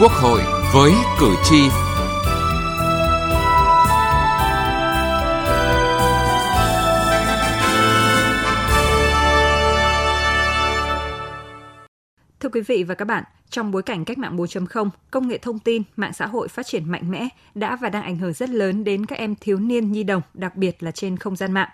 Quốc hội với cử tri. Thưa quý vị và các bạn, trong bối cảnh cách mạng 4.0, công nghệ thông tin, mạng xã hội phát triển mạnh mẽ đã và đang ảnh hưởng rất lớn đến các em thiếu niên nhi đồng, đặc biệt là trên không gian mạng.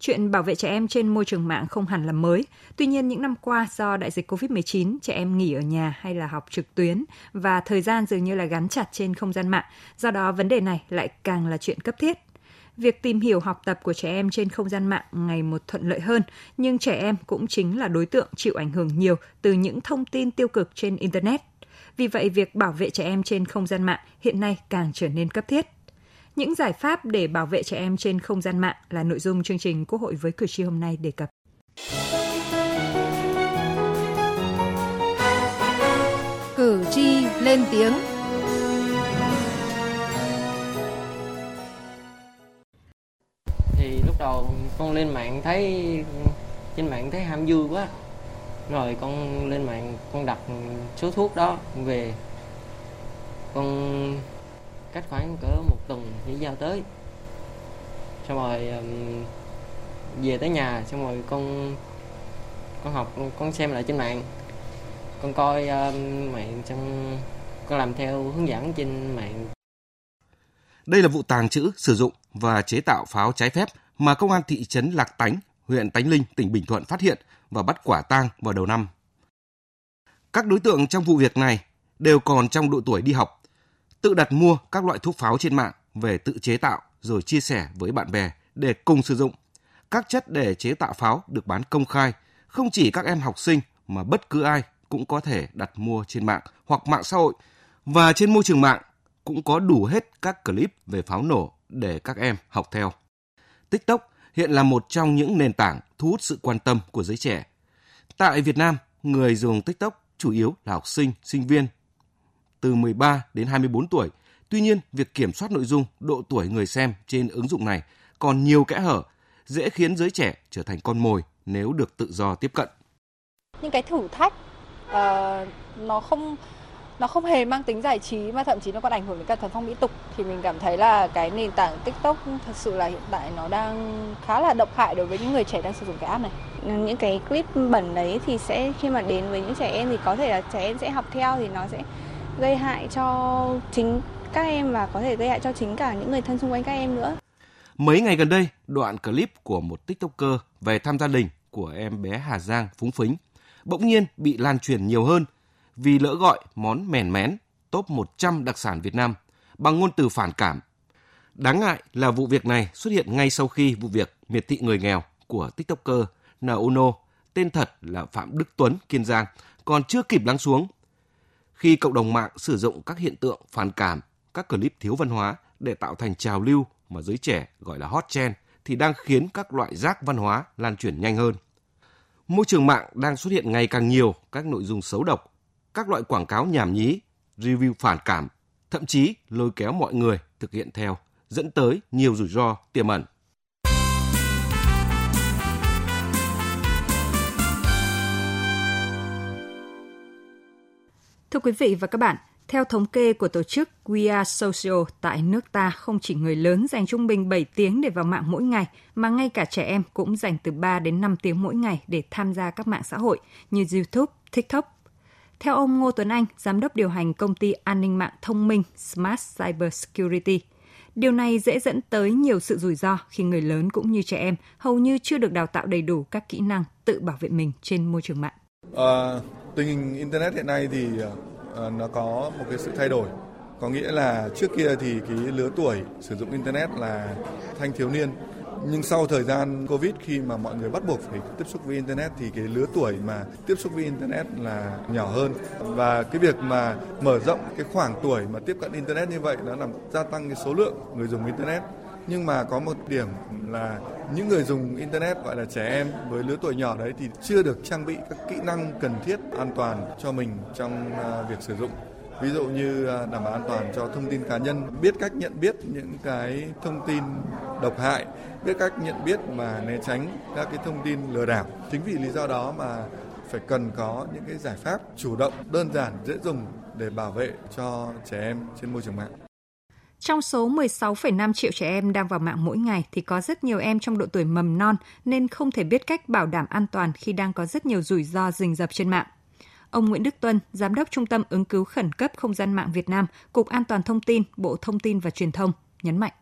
Chuyện bảo vệ trẻ em trên môi trường mạng không hẳn là mới. Tuy nhiên, những năm qua do đại dịch COVID-19, trẻ em nghỉ ở nhà hay là học trực tuyến và thời gian dường như là gắn chặt trên không gian mạng. Do đó, vấn đề này lại càng là chuyện cấp thiết. Việc tìm hiểu học tập của trẻ em trên không gian mạng ngày một thuận lợi hơn, nhưng trẻ em cũng chính là đối tượng chịu ảnh hưởng nhiều từ những thông tin tiêu cực trên Internet. Vì vậy, việc bảo vệ trẻ em trên không gian mạng hiện nay càng trở nên cấp thiết. Những giải pháp để bảo vệ trẻ em trên không gian mạng là nội dung chương trình Quốc hội với cử tri hôm nay đề cập. Cử tri lên tiếng. Thì lúc đầu con lên mạng thấy trên mạng thấy ham vui quá. Rồi con lên mạng con đặt số thuốc đó về con cách khoảng cỡ một tuần thì giao tới. Xong rồi um, về tới nhà xong rồi con con học con xem lại trên mạng. Con coi um, mạng xong con làm theo hướng dẫn trên mạng. Đây là vụ tàng trữ, sử dụng và chế tạo pháo trái phép mà công an thị trấn Lạc Tánh, huyện Tánh Linh, tỉnh Bình Thuận phát hiện và bắt quả tang vào đầu năm. Các đối tượng trong vụ việc này đều còn trong độ tuổi đi học tự đặt mua các loại thuốc pháo trên mạng về tự chế tạo rồi chia sẻ với bạn bè để cùng sử dụng. Các chất để chế tạo pháo được bán công khai, không chỉ các em học sinh mà bất cứ ai cũng có thể đặt mua trên mạng hoặc mạng xã hội và trên môi trường mạng cũng có đủ hết các clip về pháo nổ để các em học theo. TikTok hiện là một trong những nền tảng thu hút sự quan tâm của giới trẻ. Tại Việt Nam, người dùng TikTok chủ yếu là học sinh, sinh viên từ 13 đến 24 tuổi. Tuy nhiên, việc kiểm soát nội dung, độ tuổi người xem trên ứng dụng này còn nhiều kẽ hở, dễ khiến giới trẻ trở thành con mồi nếu được tự do tiếp cận. Những cái thử thách uh, nó không nó không hề mang tính giải trí mà thậm chí nó còn ảnh hưởng đến cả thuần phong mỹ tục thì mình cảm thấy là cái nền tảng TikTok thật sự là hiện tại nó đang khá là độc hại đối với những người trẻ đang sử dụng cái app này. Những cái clip bẩn đấy thì sẽ khi mà đến với những trẻ em thì có thể là trẻ em sẽ học theo thì nó sẽ gây hại cho chính các em và có thể gây hại cho chính cả những người thân xung quanh các em nữa. Mấy ngày gần đây, đoạn clip của một tiktoker về thăm gia đình của em bé Hà Giang phúng phính bỗng nhiên bị lan truyền nhiều hơn vì lỡ gọi món mèn mén top 100 đặc sản Việt Nam bằng ngôn từ phản cảm. Đáng ngại là vụ việc này xuất hiện ngay sau khi vụ việc miệt thị người nghèo của tiktoker Nauno, tên thật là Phạm Đức Tuấn, Kiên Giang, còn chưa kịp lắng xuống khi cộng đồng mạng sử dụng các hiện tượng phản cảm, các clip thiếu văn hóa để tạo thành trào lưu mà giới trẻ gọi là hot trend thì đang khiến các loại rác văn hóa lan truyền nhanh hơn. Môi trường mạng đang xuất hiện ngày càng nhiều các nội dung xấu độc, các loại quảng cáo nhảm nhí, review phản cảm, thậm chí lôi kéo mọi người thực hiện theo, dẫn tới nhiều rủi ro tiềm ẩn. Thưa quý vị và các bạn, theo thống kê của tổ chức We Are Social tại nước ta, không chỉ người lớn dành trung bình 7 tiếng để vào mạng mỗi ngày, mà ngay cả trẻ em cũng dành từ 3 đến 5 tiếng mỗi ngày để tham gia các mạng xã hội như YouTube, TikTok. Theo ông Ngô Tuấn Anh, giám đốc điều hành công ty an ninh mạng thông minh Smart Cyber Security, điều này dễ dẫn tới nhiều sự rủi ro khi người lớn cũng như trẻ em hầu như chưa được đào tạo đầy đủ các kỹ năng tự bảo vệ mình trên môi trường mạng. À, tình hình internet hiện nay thì à, Ờ, nó có một cái sự thay đổi. Có nghĩa là trước kia thì cái lứa tuổi sử dụng internet là thanh thiếu niên. Nhưng sau thời gian covid, khi mà mọi người bắt buộc phải tiếp xúc với internet thì cái lứa tuổi mà tiếp xúc với internet là nhỏ hơn. Và cái việc mà mở rộng cái khoảng tuổi mà tiếp cận internet như vậy nó làm gia tăng cái số lượng người dùng internet nhưng mà có một điểm là những người dùng internet, gọi là trẻ em với lứa tuổi nhỏ đấy thì chưa được trang bị các kỹ năng cần thiết an toàn cho mình trong à, việc sử dụng ví dụ như à, đảm bảo an toàn cho thông tin cá nhân, biết cách nhận biết những cái thông tin độc hại, biết cách nhận biết mà né tránh các cái thông tin lừa đảo chính vì lý do đó mà phải cần có những cái giải pháp chủ động, đơn giản, dễ dùng để bảo vệ cho trẻ em trên môi trường mạng. Trong số 16,5 triệu trẻ em đang vào mạng mỗi ngày thì có rất nhiều em trong độ tuổi mầm non nên không thể biết cách bảo đảm an toàn khi đang có rất nhiều rủi ro rình rập trên mạng. Ông Nguyễn Đức Tuân, Giám đốc Trung tâm ứng cứu khẩn cấp không gian mạng Việt Nam, Cục An toàn Thông tin, Bộ Thông tin và Truyền thông, nhấn mạnh.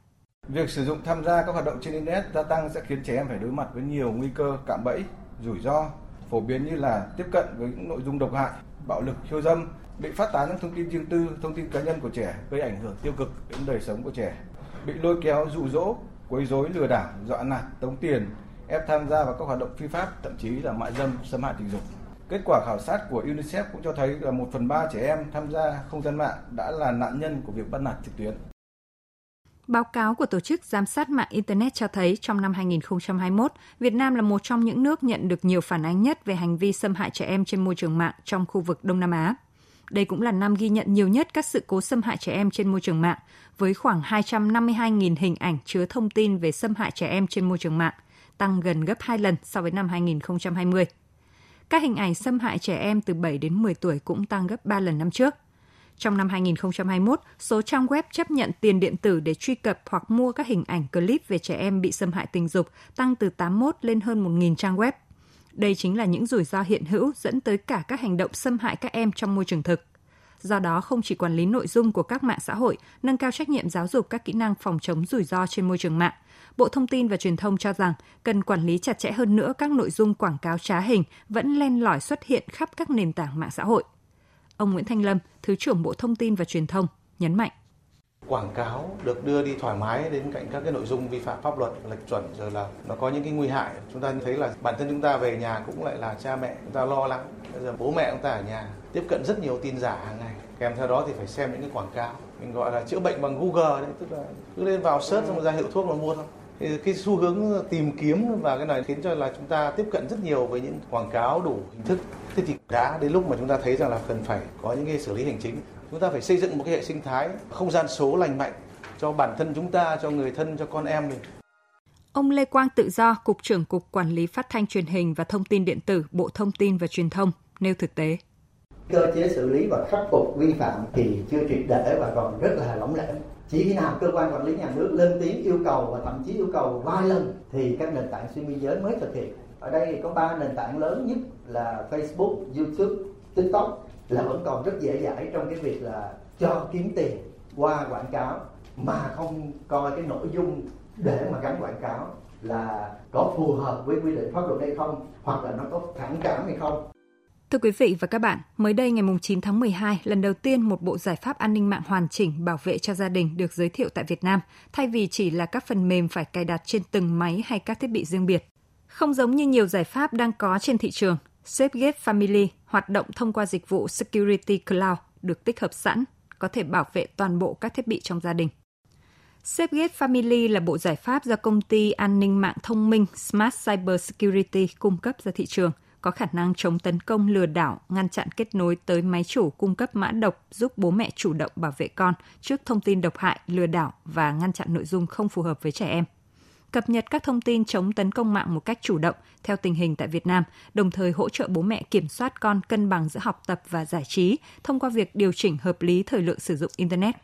Việc sử dụng tham gia các hoạt động trên Internet gia tăng sẽ khiến trẻ em phải đối mặt với nhiều nguy cơ cạm bẫy, rủi ro, phổ biến như là tiếp cận với những nội dung độc hại, bạo lực, khiêu dâm, bị phát tán những thông tin riêng tư, thông tin cá nhân của trẻ gây ảnh hưởng tiêu cực đến đời sống của trẻ, bị lôi kéo dụ dỗ, quấy rối lừa đảo, dọa nạt, tống tiền, ép tham gia vào các hoạt động phi pháp, thậm chí là mại dâm, xâm hại tình dục. Kết quả khảo sát của UNICEF cũng cho thấy là một phần ba trẻ em tham gia không gian mạng đã là nạn nhân của việc bắt nạt trực tuyến. Báo cáo của Tổ chức Giám sát mạng Internet cho thấy trong năm 2021, Việt Nam là một trong những nước nhận được nhiều phản ánh nhất về hành vi xâm hại trẻ em trên môi trường mạng trong khu vực Đông Nam Á. Đây cũng là năm ghi nhận nhiều nhất các sự cố xâm hại trẻ em trên môi trường mạng, với khoảng 252.000 hình ảnh chứa thông tin về xâm hại trẻ em trên môi trường mạng, tăng gần gấp 2 lần so với năm 2020. Các hình ảnh xâm hại trẻ em từ 7 đến 10 tuổi cũng tăng gấp 3 lần năm trước. Trong năm 2021, số trang web chấp nhận tiền điện tử để truy cập hoặc mua các hình ảnh clip về trẻ em bị xâm hại tình dục tăng từ 81 lên hơn 1.000 trang web. Đây chính là những rủi ro hiện hữu dẫn tới cả các hành động xâm hại các em trong môi trường thực. Do đó, không chỉ quản lý nội dung của các mạng xã hội, nâng cao trách nhiệm giáo dục các kỹ năng phòng chống rủi ro trên môi trường mạng, Bộ Thông tin và Truyền thông cho rằng cần quản lý chặt chẽ hơn nữa các nội dung quảng cáo trá hình vẫn len lỏi xuất hiện khắp các nền tảng mạng xã hội. Ông Nguyễn Thanh Lâm, Thứ trưởng Bộ Thông tin và Truyền thông, nhấn mạnh quảng cáo được đưa đi thoải mái đến cạnh các cái nội dung vi phạm pháp luật, lệch chuẩn, rồi là nó có những cái nguy hại. Chúng ta thấy là bản thân chúng ta về nhà cũng lại là cha mẹ chúng ta lo lắng. Bây giờ bố mẹ chúng ta ở nhà tiếp cận rất nhiều tin giả hàng ngày. Kèm theo đó thì phải xem những cái quảng cáo. Mình gọi là chữa bệnh bằng google đấy, tức là cứ lên vào search xong ra hiệu thuốc mà mua thôi. Thì cái xu hướng tìm kiếm và cái này khiến cho là chúng ta tiếp cận rất nhiều với những quảng cáo đủ hình thức. Thế thì đã đến lúc mà chúng ta thấy rằng là cần phải có những cái xử lý hành chính chúng ta phải xây dựng một cái hệ sinh thái không gian số lành mạnh cho bản thân chúng ta cho người thân cho con em mình Ông Lê Quang Tự Do, Cục trưởng Cục Quản lý Phát thanh Truyền hình và Thông tin Điện tử, Bộ Thông tin và Truyền thông, nêu thực tế. Cơ chế xử lý và khắc phục vi phạm thì chưa triệt để và còn rất là lỏng lẻo. Chỉ khi nào cơ quan quản lý nhà nước lên tiếng yêu cầu và thậm chí yêu cầu vài lần thì các nền tảng xuyên biên giới mới thực hiện. Ở đây có ba nền tảng lớn nhất là Facebook, YouTube, TikTok là vẫn còn rất dễ dãi trong cái việc là cho kiếm tiền qua quảng cáo mà không coi cái nội dung để mà gắn quảng cáo là có phù hợp với quy định pháp luật hay không hoặc là nó có phản cảm hay không. Thưa quý vị và các bạn, mới đây ngày 9 tháng 12, lần đầu tiên một bộ giải pháp an ninh mạng hoàn chỉnh bảo vệ cho gia đình được giới thiệu tại Việt Nam, thay vì chỉ là các phần mềm phải cài đặt trên từng máy hay các thiết bị riêng biệt. Không giống như nhiều giải pháp đang có trên thị trường, SafeGate Family hoạt động thông qua dịch vụ Security Cloud được tích hợp sẵn, có thể bảo vệ toàn bộ các thiết bị trong gia đình. SafeGate Family là bộ giải pháp do công ty an ninh mạng thông minh Smart Cyber Security cung cấp ra thị trường, có khả năng chống tấn công lừa đảo, ngăn chặn kết nối tới máy chủ cung cấp mã độc giúp bố mẹ chủ động bảo vệ con trước thông tin độc hại, lừa đảo và ngăn chặn nội dung không phù hợp với trẻ em cập nhật các thông tin chống tấn công mạng một cách chủ động theo tình hình tại Việt Nam, đồng thời hỗ trợ bố mẹ kiểm soát con cân bằng giữa học tập và giải trí thông qua việc điều chỉnh hợp lý thời lượng sử dụng Internet.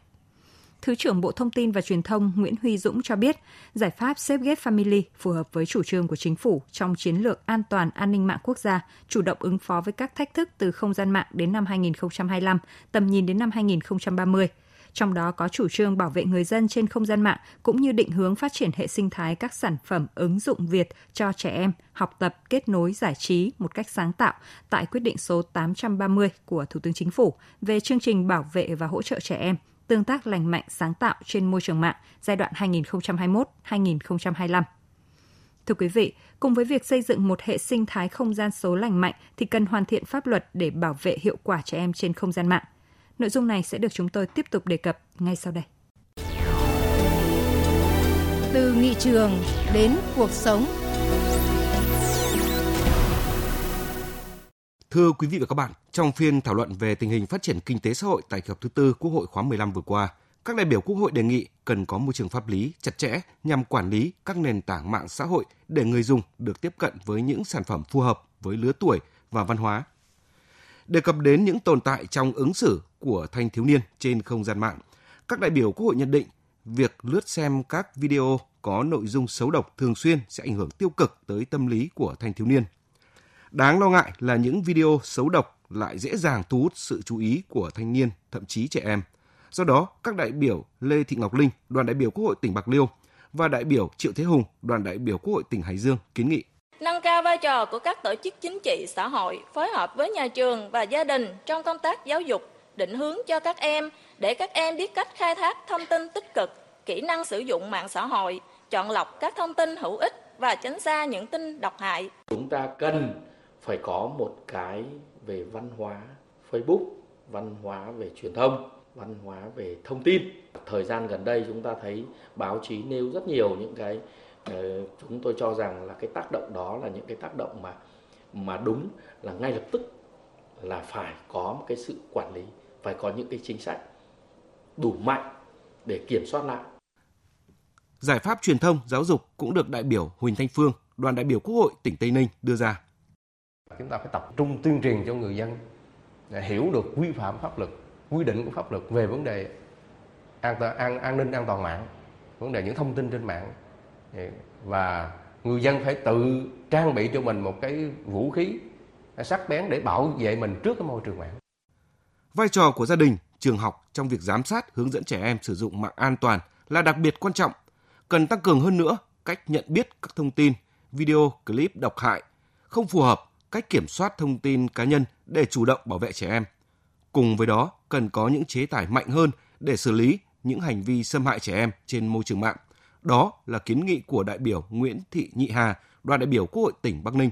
Thứ trưởng Bộ Thông tin và Truyền thông Nguyễn Huy Dũng cho biết, giải pháp SafeGate Family phù hợp với chủ trương của chính phủ trong chiến lược an toàn an ninh mạng quốc gia, chủ động ứng phó với các thách thức từ không gian mạng đến năm 2025, tầm nhìn đến năm 2030 trong đó có chủ trương bảo vệ người dân trên không gian mạng cũng như định hướng phát triển hệ sinh thái các sản phẩm ứng dụng Việt cho trẻ em học tập, kết nối, giải trí một cách sáng tạo tại quyết định số 830 của Thủ tướng Chính phủ về chương trình bảo vệ và hỗ trợ trẻ em tương tác lành mạnh sáng tạo trên môi trường mạng giai đoạn 2021-2025. Thưa quý vị, cùng với việc xây dựng một hệ sinh thái không gian số lành mạnh thì cần hoàn thiện pháp luật để bảo vệ hiệu quả trẻ em trên không gian mạng – Nội dung này sẽ được chúng tôi tiếp tục đề cập ngay sau đây. Từ nghị trường đến cuộc sống. Thưa quý vị và các bạn, trong phiên thảo luận về tình hình phát triển kinh tế xã hội tại kỳ họp thứ tư Quốc hội khóa 15 vừa qua, các đại biểu Quốc hội đề nghị cần có môi trường pháp lý chặt chẽ nhằm quản lý các nền tảng mạng xã hội để người dùng được tiếp cận với những sản phẩm phù hợp với lứa tuổi và văn hóa Đề cập đến những tồn tại trong ứng xử của thanh thiếu niên trên không gian mạng, các đại biểu Quốc hội nhận định việc lướt xem các video có nội dung xấu độc thường xuyên sẽ ảnh hưởng tiêu cực tới tâm lý của thanh thiếu niên. Đáng lo ngại là những video xấu độc lại dễ dàng thu hút sự chú ý của thanh niên, thậm chí trẻ em. Do đó, các đại biểu Lê Thị Ngọc Linh, đoàn đại biểu Quốc hội tỉnh Bạc Liêu và đại biểu Triệu Thế Hùng, đoàn đại biểu Quốc hội tỉnh Hải Dương kiến nghị nâng cao vai trò của các tổ chức chính trị, xã hội, phối hợp với nhà trường và gia đình trong công tác giáo dục, định hướng cho các em, để các em biết cách khai thác thông tin tích cực, kỹ năng sử dụng mạng xã hội, chọn lọc các thông tin hữu ích và tránh xa những tin độc hại. Chúng ta cần phải có một cái về văn hóa facebook, văn hóa về truyền thông, văn hóa về thông tin. Thời gian gần đây chúng ta thấy báo chí nêu rất nhiều những cái chúng tôi cho rằng là cái tác động đó là những cái tác động mà mà đúng là ngay lập tức là phải có một cái sự quản lý phải có những cái chính sách đủ mạnh để kiểm soát lại. Giải pháp truyền thông giáo dục cũng được đại biểu Huỳnh Thanh Phương đoàn đại biểu Quốc hội tỉnh Tây Ninh đưa ra. Chúng ta phải tập trung tuyên truyền cho người dân để hiểu được quy phạm pháp luật quy định của pháp luật về vấn đề an an, an ninh an toàn mạng vấn đề những thông tin trên mạng và người dân phải tự trang bị cho mình một cái vũ khí sắc bén để bảo vệ mình trước cái môi trường mạng. Vai trò của gia đình, trường học trong việc giám sát hướng dẫn trẻ em sử dụng mạng an toàn là đặc biệt quan trọng. Cần tăng cường hơn nữa cách nhận biết các thông tin, video, clip độc hại, không phù hợp, cách kiểm soát thông tin cá nhân để chủ động bảo vệ trẻ em. Cùng với đó, cần có những chế tài mạnh hơn để xử lý những hành vi xâm hại trẻ em trên môi trường mạng đó là kiến nghị của đại biểu Nguyễn Thị Nhị Hà, đoàn đại biểu Quốc hội tỉnh Bắc Ninh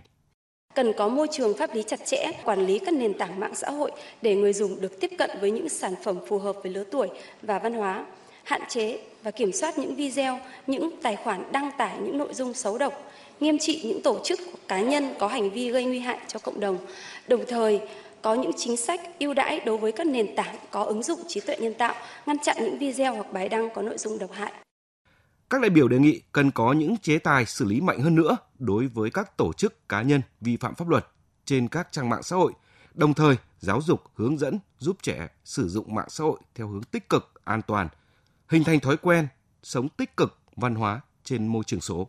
cần có môi trường pháp lý chặt chẽ, quản lý các nền tảng mạng xã hội để người dùng được tiếp cận với những sản phẩm phù hợp với lứa tuổi và văn hóa, hạn chế và kiểm soát những video, những tài khoản đăng tải những nội dung xấu độc, nghiêm trị những tổ chức cá nhân có hành vi gây nguy hại cho cộng đồng, đồng thời có những chính sách ưu đãi đối với các nền tảng có ứng dụng trí tuệ nhân tạo, ngăn chặn những video hoặc bài đăng có nội dung độc hại. Các đại biểu đề nghị cần có những chế tài xử lý mạnh hơn nữa đối với các tổ chức cá nhân vi phạm pháp luật trên các trang mạng xã hội, đồng thời giáo dục hướng dẫn giúp trẻ sử dụng mạng xã hội theo hướng tích cực, an toàn, hình thành thói quen sống tích cực, văn hóa trên môi trường số.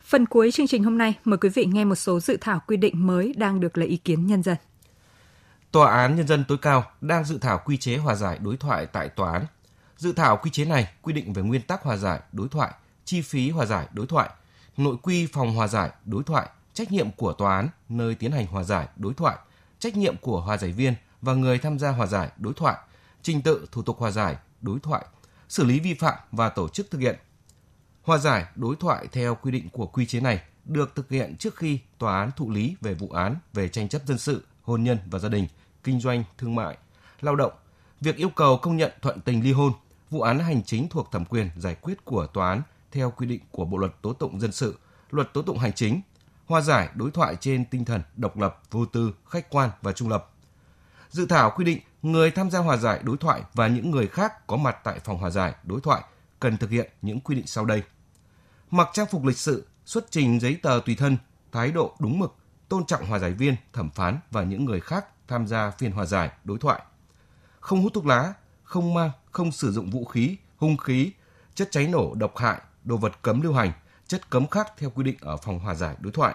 Phần cuối chương trình hôm nay, mời quý vị nghe một số dự thảo quy định mới đang được lấy ý kiến nhân dân. Tòa án Nhân dân tối cao đang dự thảo quy chế hòa giải đối thoại tại tòa án. Dự thảo quy chế này quy định về nguyên tắc hòa giải đối thoại, chi phí hòa giải đối thoại, nội quy phòng hòa giải đối thoại, trách nhiệm của tòa án nơi tiến hành hòa giải đối thoại, trách nhiệm của hòa giải viên và người tham gia hòa giải đối thoại, trình tự thủ tục hòa giải đối thoại, xử lý vi phạm và tổ chức thực hiện. Hòa giải đối thoại theo quy định của quy chế này được thực hiện trước khi tòa án thụ lý về vụ án về tranh chấp dân sự, hôn nhân và gia đình – kinh doanh, thương mại, lao động, việc yêu cầu công nhận thuận tình ly hôn, vụ án hành chính thuộc thẩm quyền giải quyết của tòa án theo quy định của Bộ luật tố tụng dân sự, luật tố tụng hành chính, hòa giải đối thoại trên tinh thần độc lập, vô tư, khách quan và trung lập. Dự thảo quy định người tham gia hòa giải đối thoại và những người khác có mặt tại phòng hòa giải đối thoại cần thực hiện những quy định sau đây. Mặc trang phục lịch sự, xuất trình giấy tờ tùy thân, thái độ đúng mực, tôn trọng hòa giải viên, thẩm phán và những người khác tham gia phiên hòa giải, đối thoại. Không hút thuốc lá, không mang, không sử dụng vũ khí, hung khí, chất cháy nổ độc hại, đồ vật cấm lưu hành, chất cấm khác theo quy định ở phòng hòa giải đối thoại.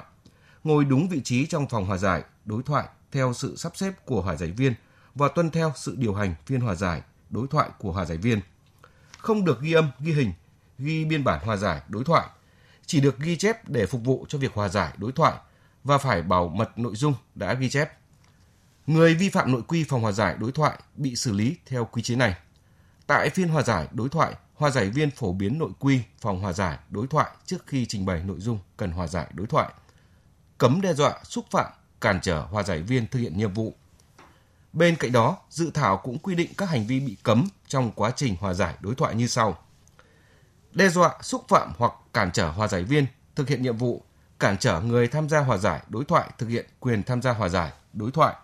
Ngồi đúng vị trí trong phòng hòa giải, đối thoại theo sự sắp xếp của hòa giải viên và tuân theo sự điều hành phiên hòa giải, đối thoại của hòa giải viên. Không được ghi âm, ghi hình, ghi biên bản hòa giải, đối thoại. Chỉ được ghi chép để phục vụ cho việc hòa giải, đối thoại và phải bảo mật nội dung đã ghi chép. Người vi phạm nội quy phòng hòa giải đối thoại bị xử lý theo quy chế này. Tại phiên hòa giải đối thoại, hòa giải viên phổ biến nội quy phòng hòa giải đối thoại trước khi trình bày nội dung cần hòa giải đối thoại. Cấm đe dọa, xúc phạm, cản trở hòa giải viên thực hiện nhiệm vụ. Bên cạnh đó, dự thảo cũng quy định các hành vi bị cấm trong quá trình hòa giải đối thoại như sau. Đe dọa, xúc phạm hoặc cản trở hòa giải viên thực hiện nhiệm vụ, cản trở người tham gia hòa giải đối thoại thực hiện quyền tham gia hòa giải đối thoại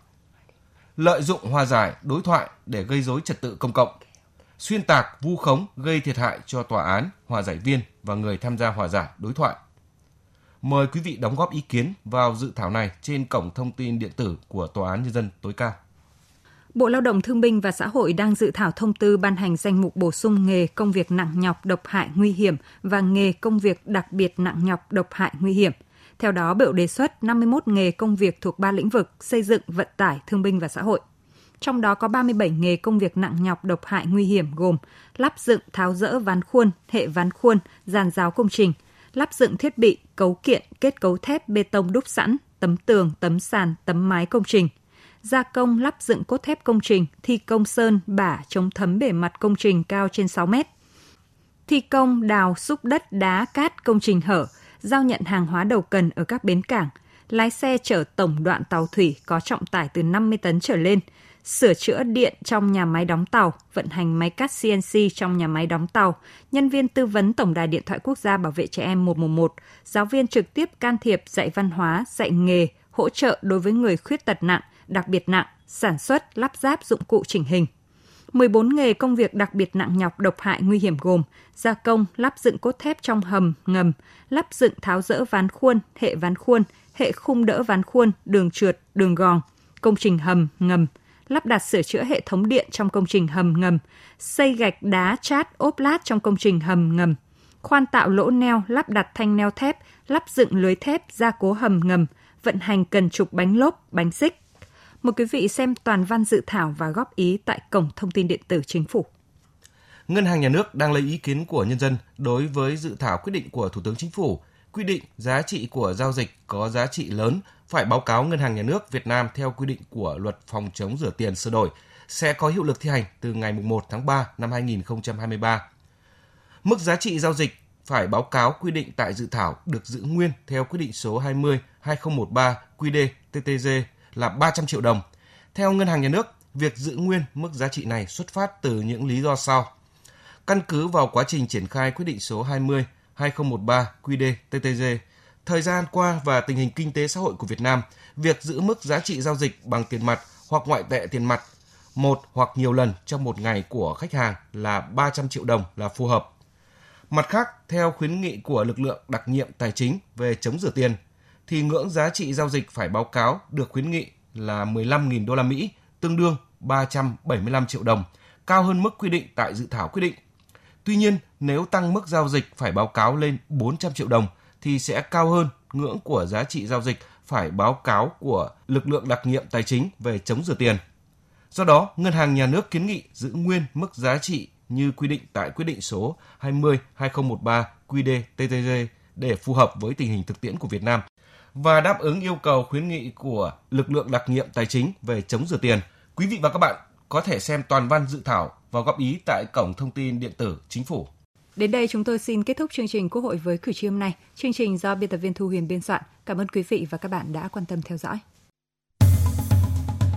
lợi dụng hòa giải, đối thoại để gây dối trật tự công cộng, xuyên tạc, vu khống, gây thiệt hại cho tòa án, hòa giải viên và người tham gia hòa giải, đối thoại. Mời quý vị đóng góp ý kiến vào dự thảo này trên cổng thông tin điện tử của Tòa án Nhân dân tối cao. Bộ Lao động Thương binh và Xã hội đang dự thảo thông tư ban hành danh mục bổ sung nghề công việc nặng nhọc độc hại nguy hiểm và nghề công việc đặc biệt nặng nhọc độc hại nguy hiểm. Theo đó, biểu đề xuất 51 nghề công việc thuộc ba lĩnh vực xây dựng, vận tải, thương binh và xã hội. Trong đó có 37 nghề công việc nặng nhọc độc hại nguy hiểm gồm lắp dựng, tháo rỡ ván khuôn, hệ ván khuôn, giàn giáo công trình, lắp dựng thiết bị, cấu kiện, kết cấu thép bê tông đúc sẵn, tấm tường, tấm sàn, tấm mái công trình – gia công lắp dựng cốt thép công trình, thi công sơn, bả chống thấm bề mặt công trình cao trên 6 mét. Thi công đào xúc đất đá cát công trình hở, giao nhận hàng hóa đầu cần ở các bến cảng, lái xe chở tổng đoạn tàu thủy có trọng tải từ 50 tấn trở lên, sửa chữa điện trong nhà máy đóng tàu, vận hành máy cắt CNC trong nhà máy đóng tàu, nhân viên tư vấn Tổng đài Điện thoại Quốc gia bảo vệ trẻ em 111, giáo viên trực tiếp can thiệp dạy văn hóa, dạy nghề, hỗ trợ đối với người khuyết tật nặng, đặc biệt nặng, sản xuất, lắp ráp dụng cụ chỉnh hình. 14 nghề công việc đặc biệt nặng nhọc độc hại nguy hiểm gồm gia công, lắp dựng cốt thép trong hầm, ngầm, lắp dựng tháo rỡ ván khuôn, hệ ván khuôn, hệ khung đỡ ván khuôn, đường trượt, đường gòn, công trình hầm, ngầm, lắp đặt sửa chữa hệ thống điện trong công trình hầm ngầm, xây gạch đá chát ốp lát trong công trình hầm ngầm, khoan tạo lỗ neo, lắp đặt thanh neo thép, lắp dựng lưới thép, gia cố hầm ngầm, vận hành cần trục bánh lốp, bánh xích. Mời quý vị xem toàn văn dự thảo và góp ý tại cổng thông tin điện tử chính phủ. Ngân hàng Nhà nước đang lấy ý kiến của nhân dân đối với dự thảo quyết định của Thủ tướng Chính phủ, quy định giá trị của giao dịch có giá trị lớn phải báo cáo Ngân hàng Nhà nước Việt Nam theo quy định của Luật phòng chống rửa tiền sửa đổi sẽ có hiệu lực thi hành từ ngày 1 tháng 3 năm 2023. Mức giá trị giao dịch phải báo cáo quy định tại dự thảo được giữ nguyên theo quyết định số 20 2013 QD TTG là 300 triệu đồng. Theo Ngân hàng Nhà nước, việc giữ nguyên mức giá trị này xuất phát từ những lý do sau. Căn cứ vào quá trình triển khai quyết định số 20 2013 QĐ-TTG, thời gian qua và tình hình kinh tế xã hội của Việt Nam, việc giữ mức giá trị giao dịch bằng tiền mặt hoặc ngoại tệ tiền mặt một hoặc nhiều lần trong một ngày của khách hàng là 300 triệu đồng là phù hợp. Mặt khác, theo khuyến nghị của lực lượng đặc nhiệm tài chính về chống rửa tiền, thì ngưỡng giá trị giao dịch phải báo cáo được khuyến nghị là 15.000 đô la Mỹ, tương đương 375 triệu đồng, cao hơn mức quy định tại dự thảo quyết định. Tuy nhiên, nếu tăng mức giao dịch phải báo cáo lên 400 triệu đồng thì sẽ cao hơn ngưỡng của giá trị giao dịch phải báo cáo của lực lượng đặc nhiệm tài chính về chống rửa tiền. Do đó, Ngân hàng Nhà nước kiến nghị giữ nguyên mức giá trị như quy định tại quyết định số 20/2013 QĐ-TTG để phù hợp với tình hình thực tiễn của Việt Nam và đáp ứng yêu cầu khuyến nghị của lực lượng đặc nhiệm tài chính về chống rửa tiền. Quý vị và các bạn có thể xem toàn văn dự thảo và góp ý tại cổng thông tin điện tử chính phủ. Đến đây chúng tôi xin kết thúc chương trình Quốc hội với cử tri hôm nay. Chương trình do biên tập viên Thu Huyền biên soạn. Cảm ơn quý vị và các bạn đã quan tâm theo dõi.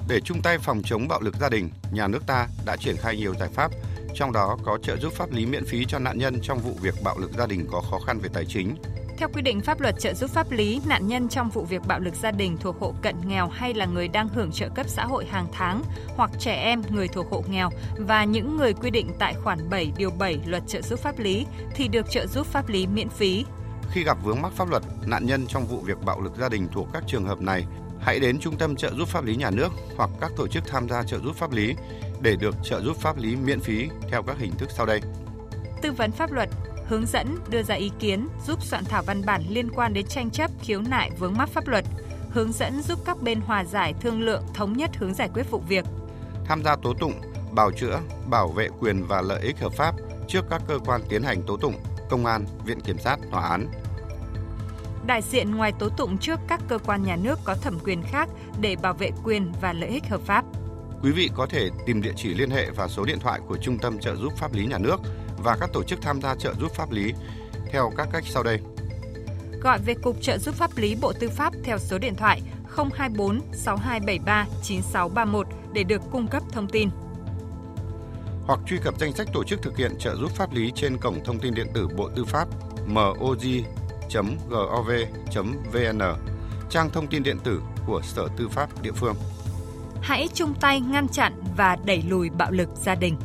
Để chung tay phòng chống bạo lực gia đình, nhà nước ta đã triển khai nhiều giải pháp, trong đó có trợ giúp pháp lý miễn phí cho nạn nhân trong vụ việc bạo lực gia đình có khó khăn về tài chính, theo quy định pháp luật trợ giúp pháp lý, nạn nhân trong vụ việc bạo lực gia đình thuộc hộ cận nghèo hay là người đang hưởng trợ cấp xã hội hàng tháng hoặc trẻ em người thuộc hộ nghèo và những người quy định tại khoản 7 điều 7 luật trợ giúp pháp lý thì được trợ giúp pháp lý miễn phí. Khi gặp vướng mắc pháp luật, nạn nhân trong vụ việc bạo lực gia đình thuộc các trường hợp này hãy đến Trung tâm trợ giúp pháp lý nhà nước hoặc các tổ chức tham gia trợ giúp pháp lý để được trợ giúp pháp lý miễn phí theo các hình thức sau đây. Tư vấn pháp luật, hướng dẫn, đưa ra ý kiến, giúp soạn thảo văn bản liên quan đến tranh chấp, khiếu nại vướng mắc pháp luật, hướng dẫn giúp các bên hòa giải, thương lượng, thống nhất hướng giải quyết vụ việc. Tham gia tố tụng, bảo chữa, bảo vệ quyền và lợi ích hợp pháp trước các cơ quan tiến hành tố tụng, công an, viện kiểm sát, tòa án. Đại diện ngoài tố tụng trước các cơ quan nhà nước có thẩm quyền khác để bảo vệ quyền và lợi ích hợp pháp. Quý vị có thể tìm địa chỉ liên hệ và số điện thoại của Trung tâm trợ giúp pháp lý nhà nước và các tổ chức tham gia trợ giúp pháp lý theo các cách sau đây. Gọi về Cục Trợ giúp pháp lý Bộ Tư pháp theo số điện thoại 024 6273 9631 để được cung cấp thông tin. Hoặc truy cập danh sách tổ chức thực hiện trợ giúp pháp lý trên cổng thông tin điện tử Bộ Tư pháp moj.gov.vn, trang thông tin điện tử của Sở Tư pháp địa phương. Hãy chung tay ngăn chặn và đẩy lùi bạo lực gia đình.